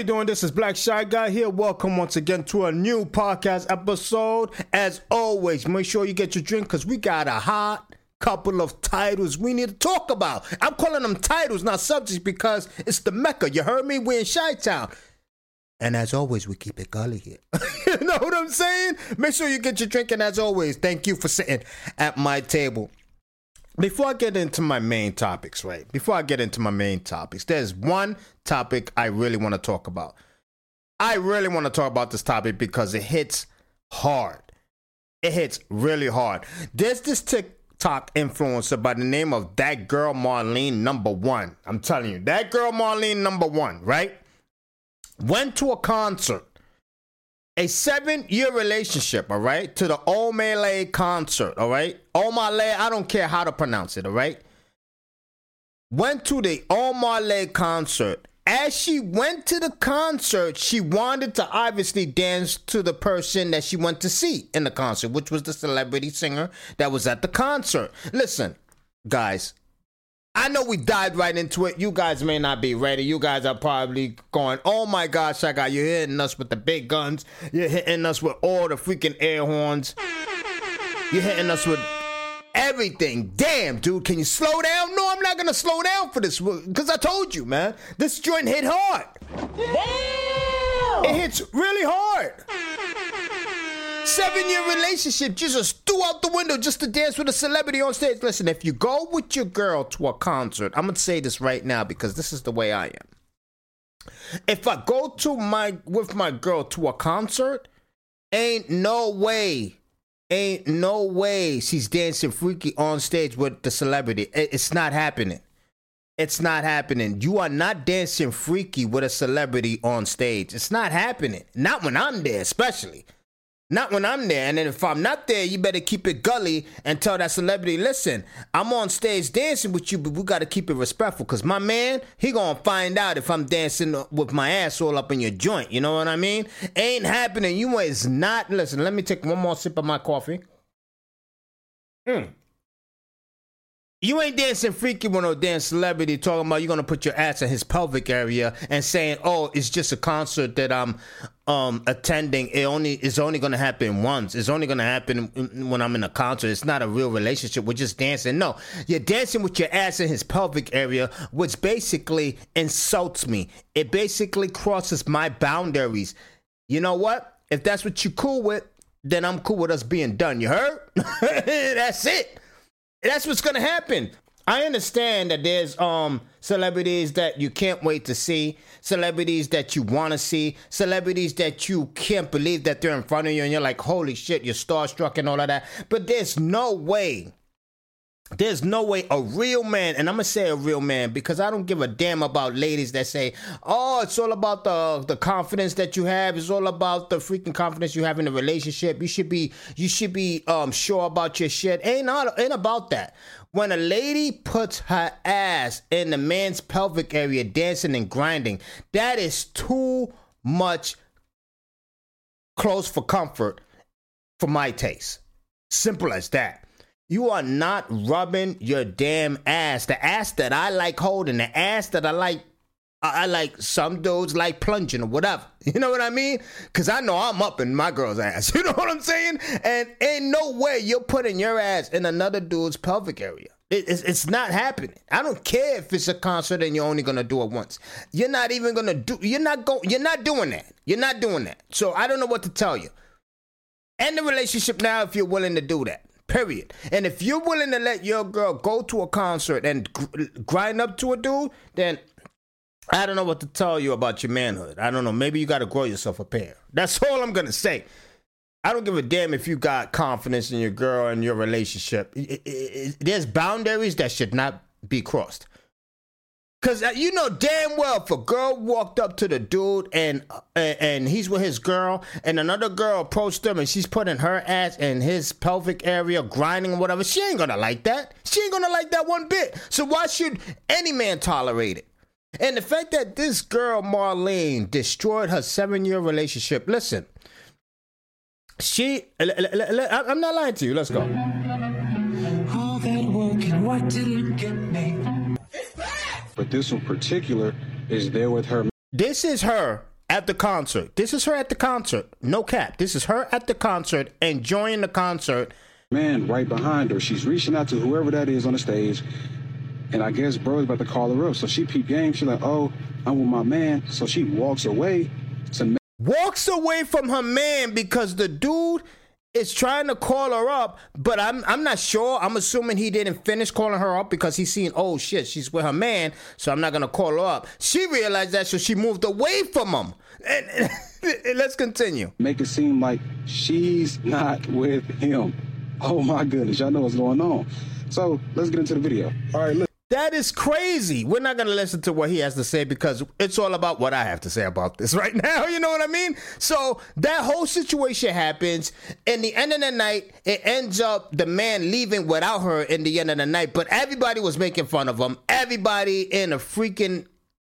you doing? This is Black Shy Guy here. Welcome once again to a new podcast episode. As always, make sure you get your drink because we got a hot couple of titles we need to talk about. I'm calling them titles, not subjects, because it's the Mecca. You heard me? We're in Chi Town. And as always, we keep it gully here. you know what I'm saying? Make sure you get your drink. And as always, thank you for sitting at my table. Before I get into my main topics, right? Before I get into my main topics, there's one topic I really want to talk about. I really want to talk about this topic because it hits hard. It hits really hard. There's this TikTok influencer by the name of that girl Marlene number one. I'm telling you, that girl Marlene number one, right? Went to a concert a seven year relationship, all right, to the Omale concert, all right? Omale, I don't care how to pronounce it, all right? Went to the Omale concert. As she went to the concert, she wanted to obviously dance to the person that she went to see in the concert, which was the celebrity singer that was at the concert. Listen, guys, I know we dived right into it. You guys may not be ready. You guys are probably going, oh my gosh, I got you hitting us with the big guns. You're hitting us with all the freaking air horns. You're hitting us with everything. Damn, dude, can you slow down? No, I'm not gonna slow down for this because I told you, man. This joint hit hard. Damn! It hits really hard. Seven year relationship just threw out the window just to dance with a celebrity on stage. Listen, if you go with your girl to a concert, I'm gonna say this right now because this is the way I am. If I go to my with my girl to a concert, ain't no way, ain't no way she's dancing freaky on stage with the celebrity. It's not happening. It's not happening. You are not dancing freaky with a celebrity on stage. It's not happening. Not when I'm there, especially. Not when I'm there. And then if I'm not there, you better keep it gully and tell that celebrity, listen, I'm on stage dancing with you, but we got to keep it respectful. Because my man, he to find out if I'm dancing with my ass all up in your joint. You know what I mean? Ain't happening. You is not. Listen, let me take one more sip of my coffee. Hmm. You ain't dancing freaky with no damn celebrity talking about you're gonna put your ass in his pelvic area and saying, "Oh, it's just a concert that I'm um attending. It only is only gonna happen once. It's only gonna happen when I'm in a concert. It's not a real relationship. We're just dancing. No, you're dancing with your ass in his pelvic area, which basically insults me. It basically crosses my boundaries. You know what? If that's what you cool with, then I'm cool with us being done. You heard? that's it. That's what's gonna happen. I understand that there's um celebrities that you can't wait to see, celebrities that you want to see, celebrities that you can't believe that they're in front of you and you're like, holy shit, you're starstruck and all of that. But there's no way there's no way a real man, and I'm gonna say a real man because I don't give a damn about ladies that say, "Oh, it's all about the the confidence that you have. It's all about the freaking confidence you have in a relationship. You should be you should be um sure about your shit." Ain't not ain't about that. When a lady puts her ass in the man's pelvic area, dancing and grinding, that is too much close for comfort for my taste. Simple as that. You are not rubbing your damn ass. The ass that I like holding, the ass that I like I like some dudes like plunging or whatever. You know what I mean? Cause I know I'm up in my girl's ass. You know what I'm saying? And ain't no way you're putting your ass in another dude's pelvic area. It, it's, it's not happening. I don't care if it's a concert and you're only gonna do it once. You're not even gonna do. You're not go. You're not doing that. You're not doing that. So I don't know what to tell you. End the relationship now if you're willing to do that. Period. And if you're willing to let your girl go to a concert and gr- grind up to a dude, then I don't know what to tell you about your manhood. I don't know. Maybe you got to grow yourself a pair. That's all I'm going to say. I don't give a damn if you got confidence in your girl and your relationship. It, it, it, there's boundaries that should not be crossed. Cause uh, you know damn well if a girl walked up to the dude and uh, and he's with his girl and another girl approached him and she's putting her ass in his pelvic area grinding or whatever, she ain't gonna like that. She ain't gonna like that one bit. So why should any man tolerate it? And the fact that this girl Marlene destroyed her seven year relationship. Listen, she. I'm not lying to you. Let's go. All that work and what did it get me? But this in particular is there with her. This is her at the concert. This is her at the concert. No cap. This is her at the concert, enjoying the concert. Man, right behind her. She's reaching out to whoever that is on the stage. And I guess bro's about to call her up. So she peep game. She's like, oh, I'm with my man. So she walks away to walks away from her man because the dude is trying to call her up, but I'm I'm not sure. I'm assuming he didn't finish calling her up because he's seeing, oh shit, she's with her man, so I'm not gonna call her up. She realized that, so she moved away from him. And, and let's continue. Make it seem like she's not with him. Oh my goodness, y'all know what's going on. So let's get into the video. All right, look. That is crazy. We're not going to listen to what he has to say because it's all about what I have to say about this right now. You know what I mean? So that whole situation happens. In the end of the night, it ends up the man leaving without her in the end of the night. But everybody was making fun of him. Everybody in a freaking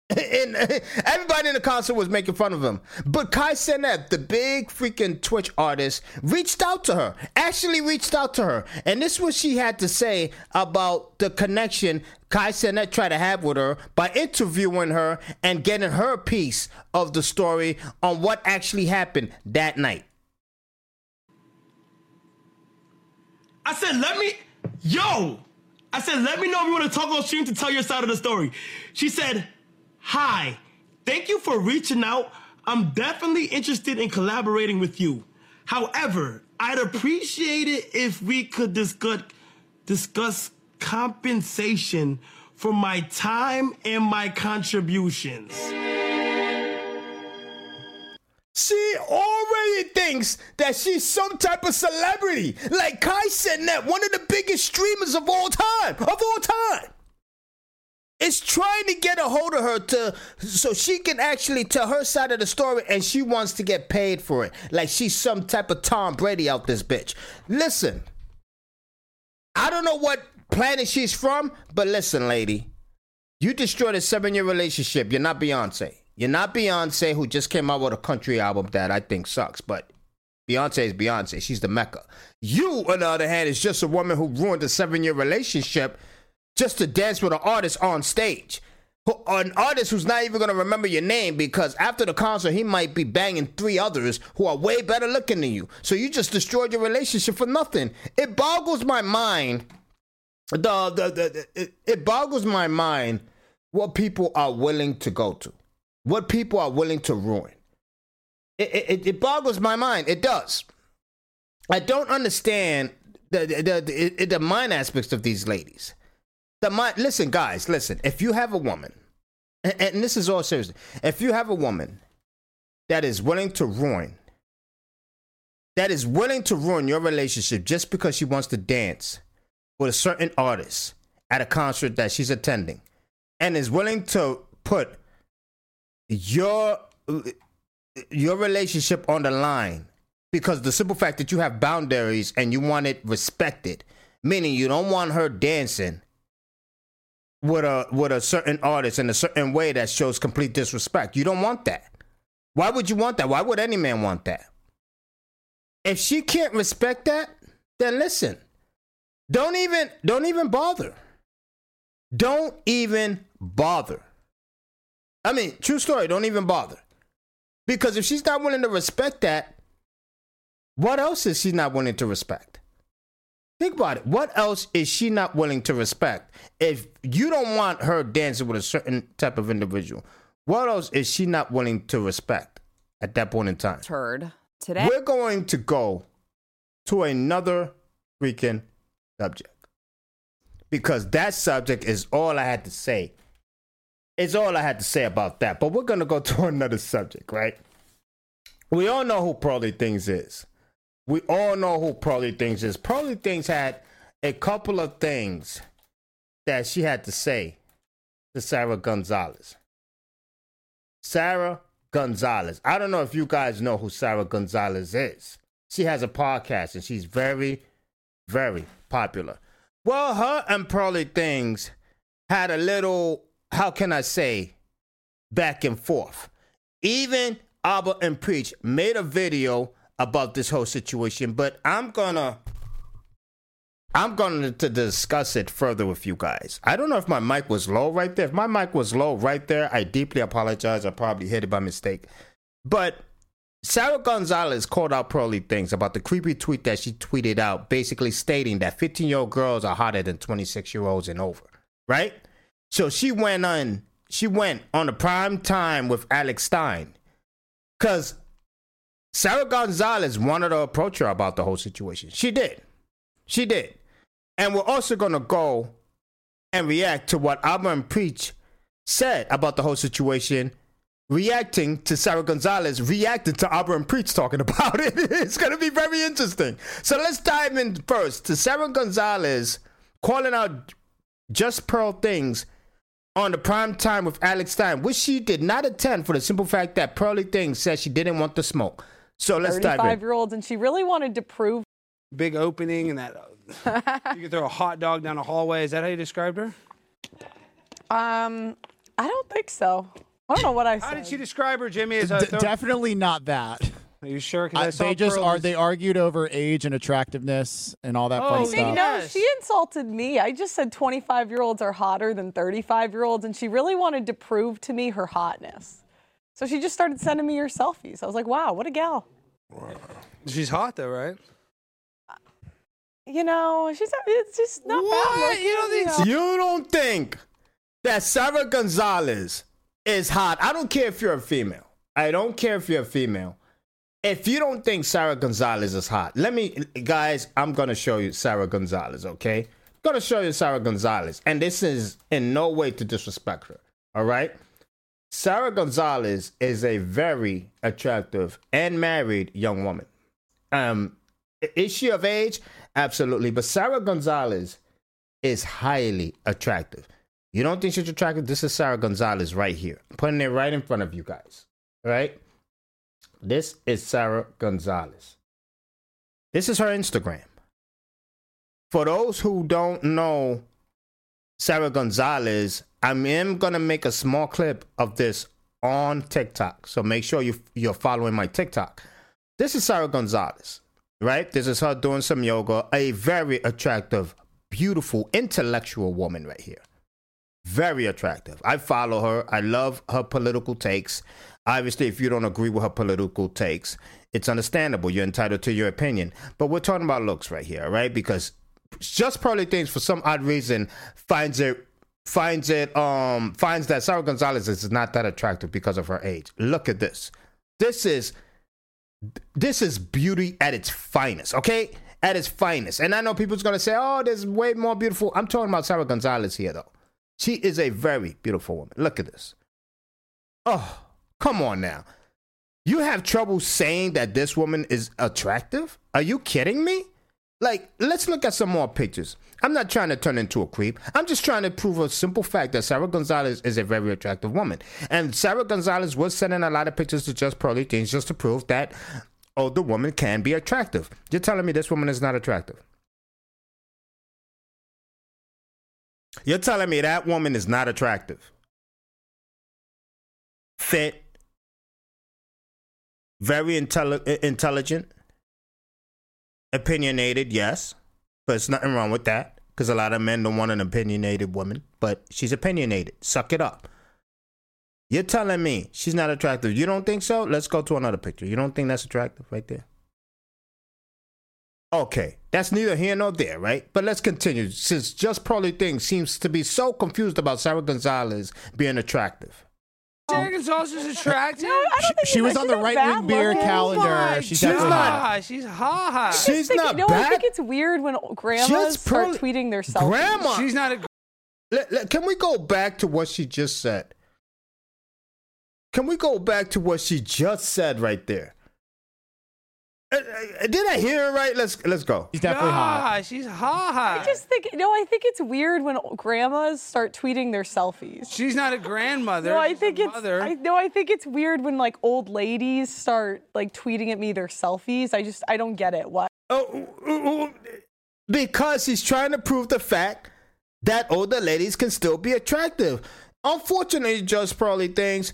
and uh, everybody in the concert was making fun of him. But Kai Cenat, the big freaking Twitch artist, reached out to her. Actually reached out to her. And this is what she had to say about the connection Kai Cenat tried to have with her by interviewing her and getting her piece of the story on what actually happened that night. I said, let me, yo, I said, let me know if you want to talk on stream to tell your side of the story. She said, Hi, thank you for reaching out. I'm definitely interested in collaborating with you. However, I'd appreciate it if we could discuss discuss compensation for my time and my contributions. She already thinks that she's some type of celebrity. Like Kai Cenat, that one of the biggest streamers of all time. Of all time is trying to get a hold of her to so she can actually tell her side of the story and she wants to get paid for it. Like she's some type of tom brady out this bitch. Listen. I don't know what planet she's from but listen lady. You destroyed a seven year relationship. You're not beyonce. You're not beyonce who just came out with a country album that i think sucks but Beyonce is Beyonce. She's the Mecca. You, on the other hand, is just a woman who ruined a seven year relationship just to dance with an artist on stage. An artist who's not even to remember your name because after the concert, he might be banging three others who are way better looking than you. So you just destroyed your relationship for nothing. It boggles my mind. The, the, the, it, it boggles my mind what people are willing to go to, what people are willing to ruin. It, it, it boggles my mind. It does. I don't understand the, the, the, the mind aspects of these ladies. The mind, listen, guys, listen. If you have a woman, and, and this is all serious, if you have a woman that is willing to ruin, that is willing to ruin your relationship just because she wants to dance with a certain artist at a concert that she's attending, and is willing to put your your relationship on the line because the simple fact that you have boundaries and you want it respected, meaning you don't want her dancing with a with a certain artist in a certain way that shows complete disrespect. You don't want that. Why would you want that? Why would any man want that? If she can't respect that, then listen. Don't even don't even bother. Don't even bother. I mean, true story, don't even bother. Because if she's not willing to respect that, what else is she not willing to respect? Think about it. What else is she not willing to respect? If you don't want her dancing with a certain type of individual, what else is she not willing to respect at that point in time? Heard today. We're going to go to another freaking subject because that subject is all I had to say. It's all I had to say about that. But we're going to go to another subject, right? We all know who Pearly Things is we all know who Pearly Things is. Pearly Things had a couple of things that she had to say to Sarah Gonzalez. Sarah Gonzalez. I don't know if you guys know who Sarah Gonzalez is. She has a podcast and she's very, very popular. Well, her and Pearly Things had a little, how can I say, back and forth. Even Aba and Preach made a video about this whole situation, but I'm gonna I'm going to to discuss it further with you guys. I don't know if my mic was low right there. If my mic was low right there, I deeply apologize. I probably hit it by mistake. But Sarah Gonzalez called out Pearly things about the creepy tweet that she tweeted out, basically stating that 15 year old girls are hotter than 26 year olds and over, right? So she went on, she went on a prime time with Alex Stein, cause Sarah Gonzalez wanted to approach her about the whole situation. She did, she did, and we're also gonna go and react to what Aba and Preach said about the whole situation reacting to Sarah Gonzalez, reacting to Aba and Preach talking about it. it's going to be very interesting. So let's dive in first to Sarah Gonzalez calling out just Pearly Things on the prime time with Alex Stein, which she did not attend for the simple fact that Pearly Things said she didn't want to smoke. So let's dive in. year olds, and she really wanted to prove. Big opening and that you could throw a hot dog down a hallway. Is that how you described her? Um, I don't think so. I don't know what I said. How did she describe her, Jimmy? As a D- throw- definitely not that. Are you sure? 'Cause I I, saw they just are. They argued over age and attractiveness and all that Oh, fun See, stuff. no, Yes. she insulted me. I just said 25 year olds are hotter than 35 year olds, and she really wanted to prove to me her hotness. So she just started sending me her selfies. I was like, wow, what a gal. She's hot though, right? You know, she's it's just not What? bad. looking, You don't think know. You don't think that Sarah Gonzalez is hot? I don't care if you're a female. I don't care if you're a female. If you don't think Sarah Gonzalez is hot, let me, guys, I'm going to show you Sarah Gonzalez, okay? I'm going to show you Sarah Gonzalez. And this is in no way to disrespect her, all right? Sarah Gonzalez is a very attractive and married young woman. Um, is she of age? Absolutely. But Sarah Gonzalez is highly attractive. You don't think she's attractive? This is Sarah Gonzalez right here. I'm putting it right in front of you guys. Right? This is Sarah Gonzalez. This is her Instagram. For those who don't know Sarah Gonzalez, I am to make a small clip of this on TikTok. So make sure you, you're following my TikTok. This is Sarah Gonzalez, right? This is her doing some yoga. A very attractive, beautiful, intellectual woman right here. Very attractive. I follow her. I love her political takes. Obviously, if you don't agree with her political takes, it's understandable. You're entitled to your opinion. But we're talking about looks right here, right? Because just Pearly Things for some odd reason finds it finds it um finds that Sarah Gonzalez is not that attractive because of her age. Look at this. This is this is beauty at its finest, okay? At its finest. And I know people's gonna say, oh, there's way more beautiful. I'm talking about Sarah Gonzalez here though. She is a very beautiful woman. Look at this. Oh, come on now. You have trouble saying that this woman is attractive? Are you kidding me? Like, let's look at some more pictures. I'm not trying to turn into a creep. I'm just trying to prove a simple fact that Sarah Gonzalez is a very attractive woman. And Sarah Gonzalez was sending a lot of pictures to just Pearly Things just to prove that oh, older woman can be attractive. You're telling me this woman is not attractive? You're telling me that woman is not attractive? Fit, very intelli- intelligent, opinionated, yes, but it's nothing wrong with that because a lot of men don't want an opinionated woman, but she's opinionated. Suck it up. You're telling me she's not attractive. You don't think so? Let's go to another picture. You don't think that's attractive right there? Okay, that's neither here nor there, right? But let's continue since Just Pearly Things seems to be so confused about Sarah Gonzalez being attractive. Oh. Sarah Gonzalez is attractive. No, I don't think She she's- was on she's the not right bad wing beer looking. calendar. Oh my She's She's definitely not- hot. God, she's hot. I She's think, not no, I bad. think it's weird when grandmas Just start probably- tweeting their selfies. Grandma, She's not a. Let- let- can we go back to what she just said? Can we go back to what she just said right there? Uh, uh, did I hear it right? Let's let's go. She's definitely hot. God, she's hot. I just think no, I think it's weird when grandmas start tweeting their selfies. She's not a grandmother. No, I she's a think it's mother. I, no, I think it's weird when like old ladies start like tweeting at me their selfies. I just I don't get it. What? Oh, ooh, ooh, because he's trying to prove the fact that older ladies can still be attractive. Unfortunately, just Pearly Things.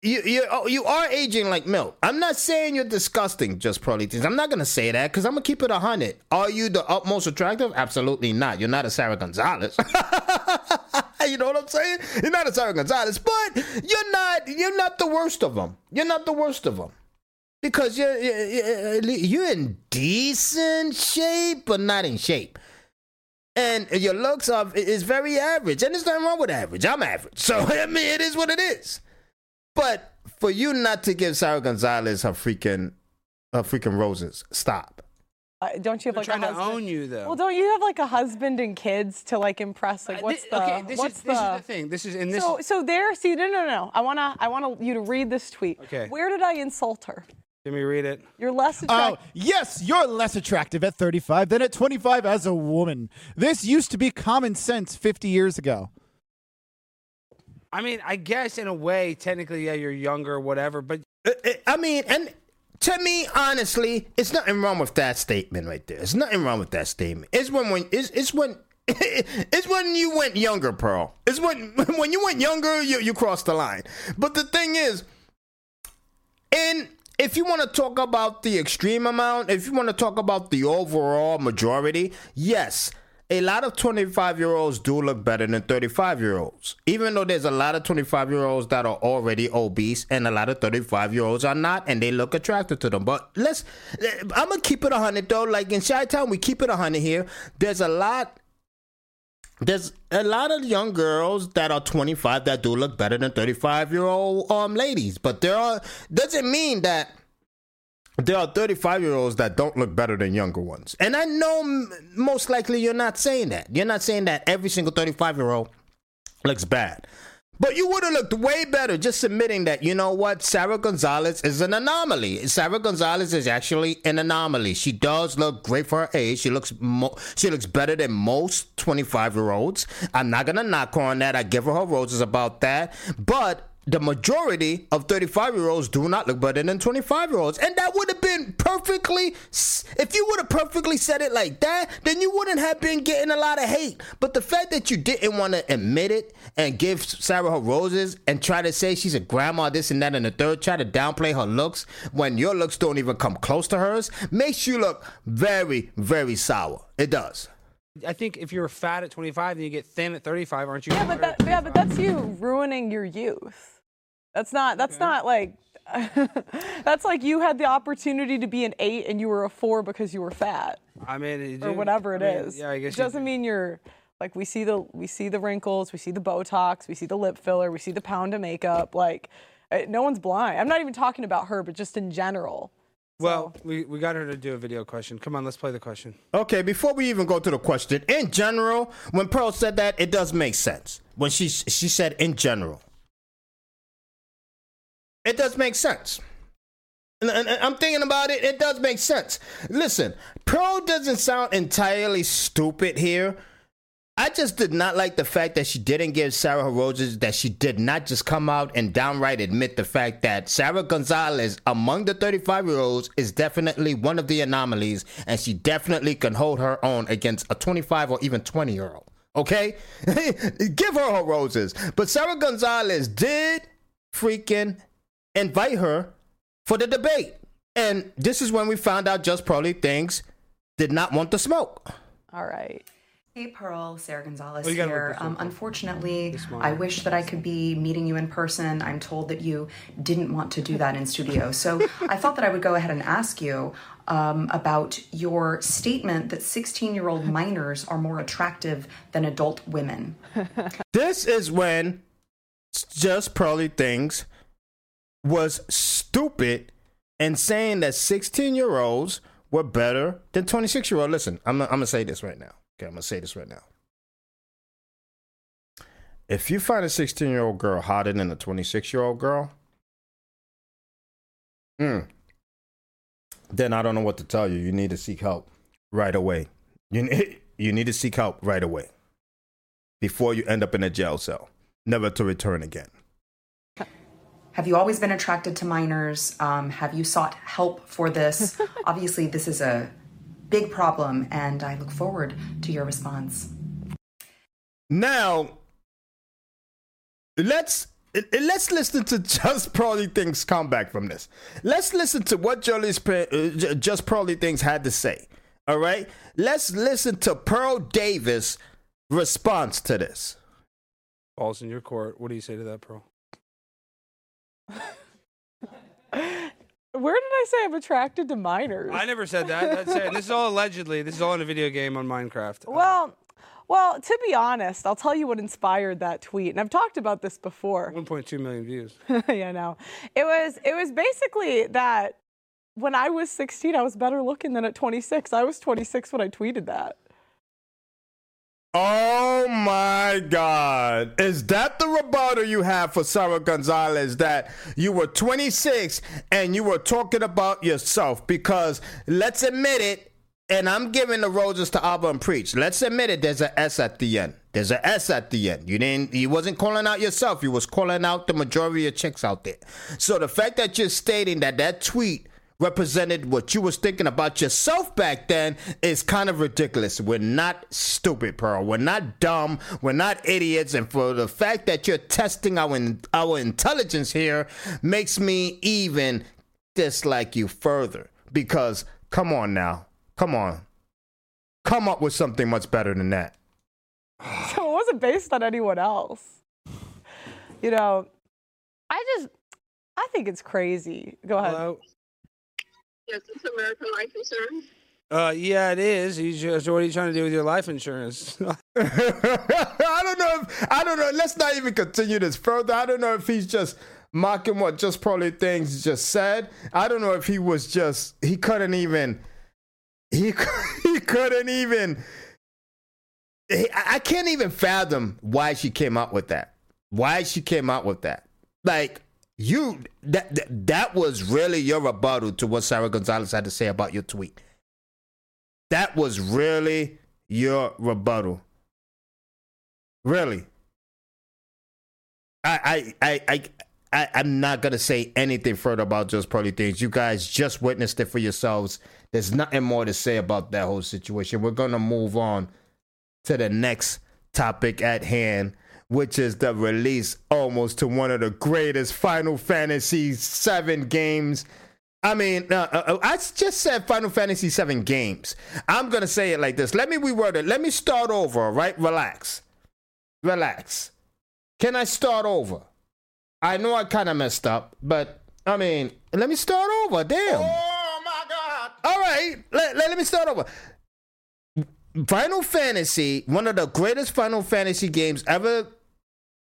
You you oh, you are aging like milk. I'm not saying you're disgusting, just Pearly Things. I'm not gonna say that because I'm gonna keep it a hundred. Are you the utmost attractive? Absolutely not. You're not a Sarah Gonzalez. you know what I'm saying? You're not a Sarah Gonzalez, but you're not you're not the worst of them. You're not the worst of them. Because you're you're, in decent shape, but not in shape. And your looks are is very average, and there's nothing wrong with average. I'm average, so I mean it is what it is. But for you not to give Sarah Gonzalez her freaking her freaking roses, stop. Uh, don't you have They're like trying a to husband? own you, though. Well, don't you have like a husband and kids to like impress? Like, Uh, what's the okay, this what's is the, this is the thing. This is in this. so so there? See, no, no, no. I wanna I want you to read this tweet. Okay. Where did I insult her? Let me read it. You're less Oh, yes, you're less attractive at 35 than at 25 as a woman. This used to be common sense 50 years ago. I mean, I guess in a way, technically, yeah, you're younger, whatever. But Uh, uh, I mean, and to me, honestly, it's nothing wrong with that statement right there. It's nothing wrong with that statement. It's when when it's, it's when it's when you went younger, Pearl. It's when when you went younger, you you crossed the line. But the thing is, and if you want to talk about the extreme amount, if you want to talk about the overall majority, yes, a lot of 25 year olds do look better than 35 year olds. Even though there's a lot of 25 year olds that are already obese and a lot of 35 year olds are not and they look attractive to them. But let's, I'm to keep it 100 though. Like in Chi Town, we keep it 100 here. There's a lot there's a lot of young girls that are 25 that do look better than 35 year old um ladies but there are doesn't mean that there are 35 year olds that don't look better than younger ones and i know m- most likely you're not saying that you're not saying that every single 35 year old looks bad but you would have looked way better just admitting that, you know what, Sarah Gonzalez is an anomaly. Sarah Gonzalez is actually an anomaly. She does look great for her age. She looks mo- she looks better than most 25 year olds. I'm not gonna knock her on that. I give her her roses about that. But the majority of 35 year olds do not look better than 25 year olds. And that would have been perfectly, if you would have perfectly said it like that, then you wouldn't have been getting a lot of hate. But the fact that you didn't want to admit it and give Sarah her roses and try to say she's a grandma, this and that, and the third, try to downplay her looks when your looks don't even come close to hers, makes you look very, very sour. It does. I think if you're fat at 25 and you get thin at 35, aren't you? Yeah, but that, yeah, but that's you ruining your youth. That's not. That's not like. that's like you had the opportunity to be an eight and you were a four because you were fat I mean, you or whatever it I is. Yeah, I guess. it you- doesn't mean you're like we see the we see the wrinkles, we see the Botox, we see the lip filler, we see the pound of makeup. Like, uh, no one's blind. I'm not even talking about her, but just in general. Well, we, we got her to do a video question. Come on, let's play the question. Okay, before we even go to the question, in general, when Pearl said that, it does make sense. When she she said in general, it does make sense. And, I'm thinking about it. It does make sense. Listen, Pearl doesn't sound entirely stupid here. I just did not like the fact that she didn't give Sarah her roses, that she did not just come out and downright admit the fact that Sarah Gonzalez, among the 35 year olds, is definitely one of the anomalies, and she definitely can hold her own against a 25 or even 20 year old. Okay? give her her roses. But Sarah Gonzalez did freaking invite her for the debate. And this is when we found out Just Pearly Things did not want the smoke. All right. Hey Pearl, Sarah Gonzalez Oh, here. Um, unfortunately. I wish that I could be meeting you in person. I'm told that you didn't want to do that in studio. So I thought that I would go ahead and ask you um, about your statement that 16 year old minors are more attractive than adult women. This is when Just Pearly Things was stupid and saying that 16 year olds were better than 26 year olds. Listen, I'm, I'm going to say this right now. Okay, I'm going to say this right now. If you find a 16 year old girl hotter than a 26 year old girl, mm, then I don't know what to tell you. You need to seek help right away. You need, you need to seek help right away before you end up in a jail cell, never to return again. Have you always been attracted to minors? Um, have you sought help for this? Obviously, this is a big problem, and I look forward to your response. Now, let's let's listen to Just Pearly Things come back from this. Let's listen to what Jolie's, uh, Just Pearly Things had to say. All right, let's listen to Pearl Davis' response to this. Balls in your court. What do you say to that, Pearl? Where did I say I'm attracted to minors? I never said that. That's it. This is all allegedly. This is all in a video game on Minecraft. Well, well, to be honest, I'll tell you what inspired that tweet, and I've talked about this before. 1.2 million views. yeah, no, it was it was basically that when I was 16, I was better looking than at 26. I was 26 when I tweeted that. Oh my God. Is that the rebuttal you have for Sarah Gonzalez that you were 26 and you were talking about yourself? Because let's admit it, and I'm giving the roses to Aba and Preach. Let's admit it, there's an S at the end. There's an S at the end. You didn't you wasn't calling out yourself, you was calling out the majority of chicks out there. So the fact that you're stating that that tweet represented what you was thinking about yourself back then is kind of ridiculous. We're not stupid, Pearl. We're not dumb. We're not idiots. And for the fact that you're testing our our intelligence here makes me even dislike you further. Because come on now, come on, come up with something much better than that. So it wasn't based on anyone else. You know, I just I think it's crazy. Go ahead. Hello? Yes, it's American Life Insurance. Uh, yeah, it is. He's just, what are you trying to do with your life insurance? I don't know if I don't know. Let's not even continue this further. I don't know if he's just mocking what just Pearly Things just said. I don't know if he was just he couldn't even he he couldn't even he- I I can't even fathom why she came out with that. Why she came out with that. Like you that that, that was really your rebuttal to what Sarah Gonzalez had to say about your tweet. That was really your rebuttal. Really. I I I I I, I'm not gonna say anything further about just Pearly Things. You guys just witnessed it for yourselves. There's nothing more to say about that whole situation. We're gonna move on to the next topic at hand, which is the release almost to one of the greatest Final Fantasy VII games. I mean, uh, uh, uh, I just said Final Fantasy VII games. I'm gonna say it like this. Let me reword it. Let me start over. all Right? Relax. Relax. Can I start over? I know I kind of messed up, but I mean, let me start over. Damn. Oh my God. All right, let, let, let me start over. Final Fantasy, one of the greatest Final Fantasy games ever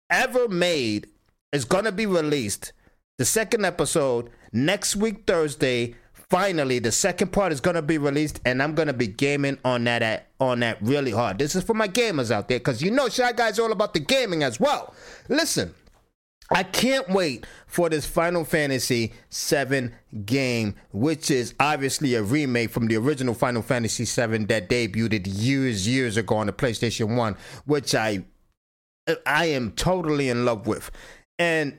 ever made, is gonna be released. The second episode next week Thursday. Finally, the second part is gonna be released, and I'm gonna be gaming on that at, on that really hard. This is for my gamers out there, because you know Shy Guy's all about the gaming as well. Listen, I can't wait for this Final Fantasy VII game, which is obviously a remake from the original Final Fantasy VII that debuted years, years ago on the PlayStation 1, which I I am totally in love with. And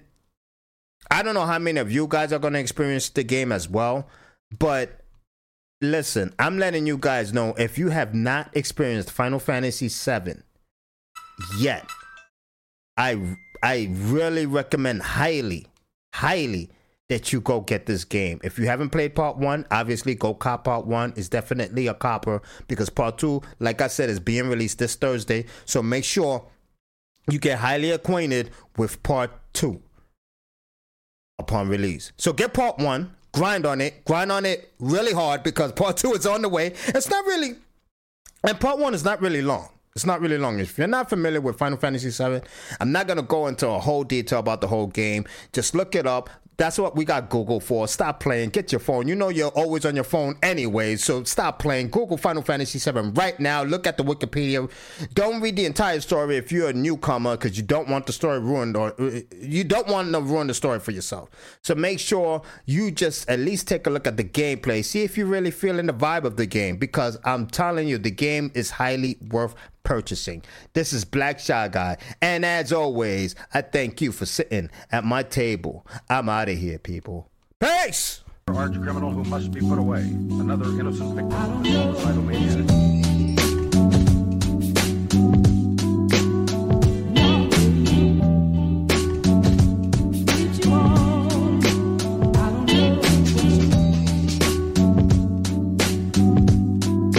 I don't know how many of you guys are going to experience the game as well, but listen, I'm letting you guys know if you have not experienced Final Fantasy VII yet, I I really recommend highly, highly that you go get this game. If you haven't played part one, obviously go cop part one. It's definitely a copper because part two, like I said, is being released this Thursday. So make sure you get highly acquainted with part two upon release. So get part one, grind on it, grind on it really hard because part two is on the way. It's not really, and part one is not really long. It's not really long. If you're not familiar with Final Fantasy VII, I'm not gonna go into a whole detail about the whole game. Just look it up. That's what we got Google for. Stop playing. Get your phone. You know you're always on your phone anyway, so stop playing. Google Final Fantasy VII right now. Look at the Wikipedia. Don't read the entire story if you're a newcomer because you don't want the story ruined or uh, you don't want to ruin the story for yourself. So make sure you just at least take a look at the gameplay. See if you're really feeling the vibe of the game because I'm telling you, the game is highly worth purchasing. This is Black Shy Guy. And as always, I thank you for sitting at my table. I'm out of here, people. Peace! arch criminal who must be put away. Another innocent victim of a suicidal maniac.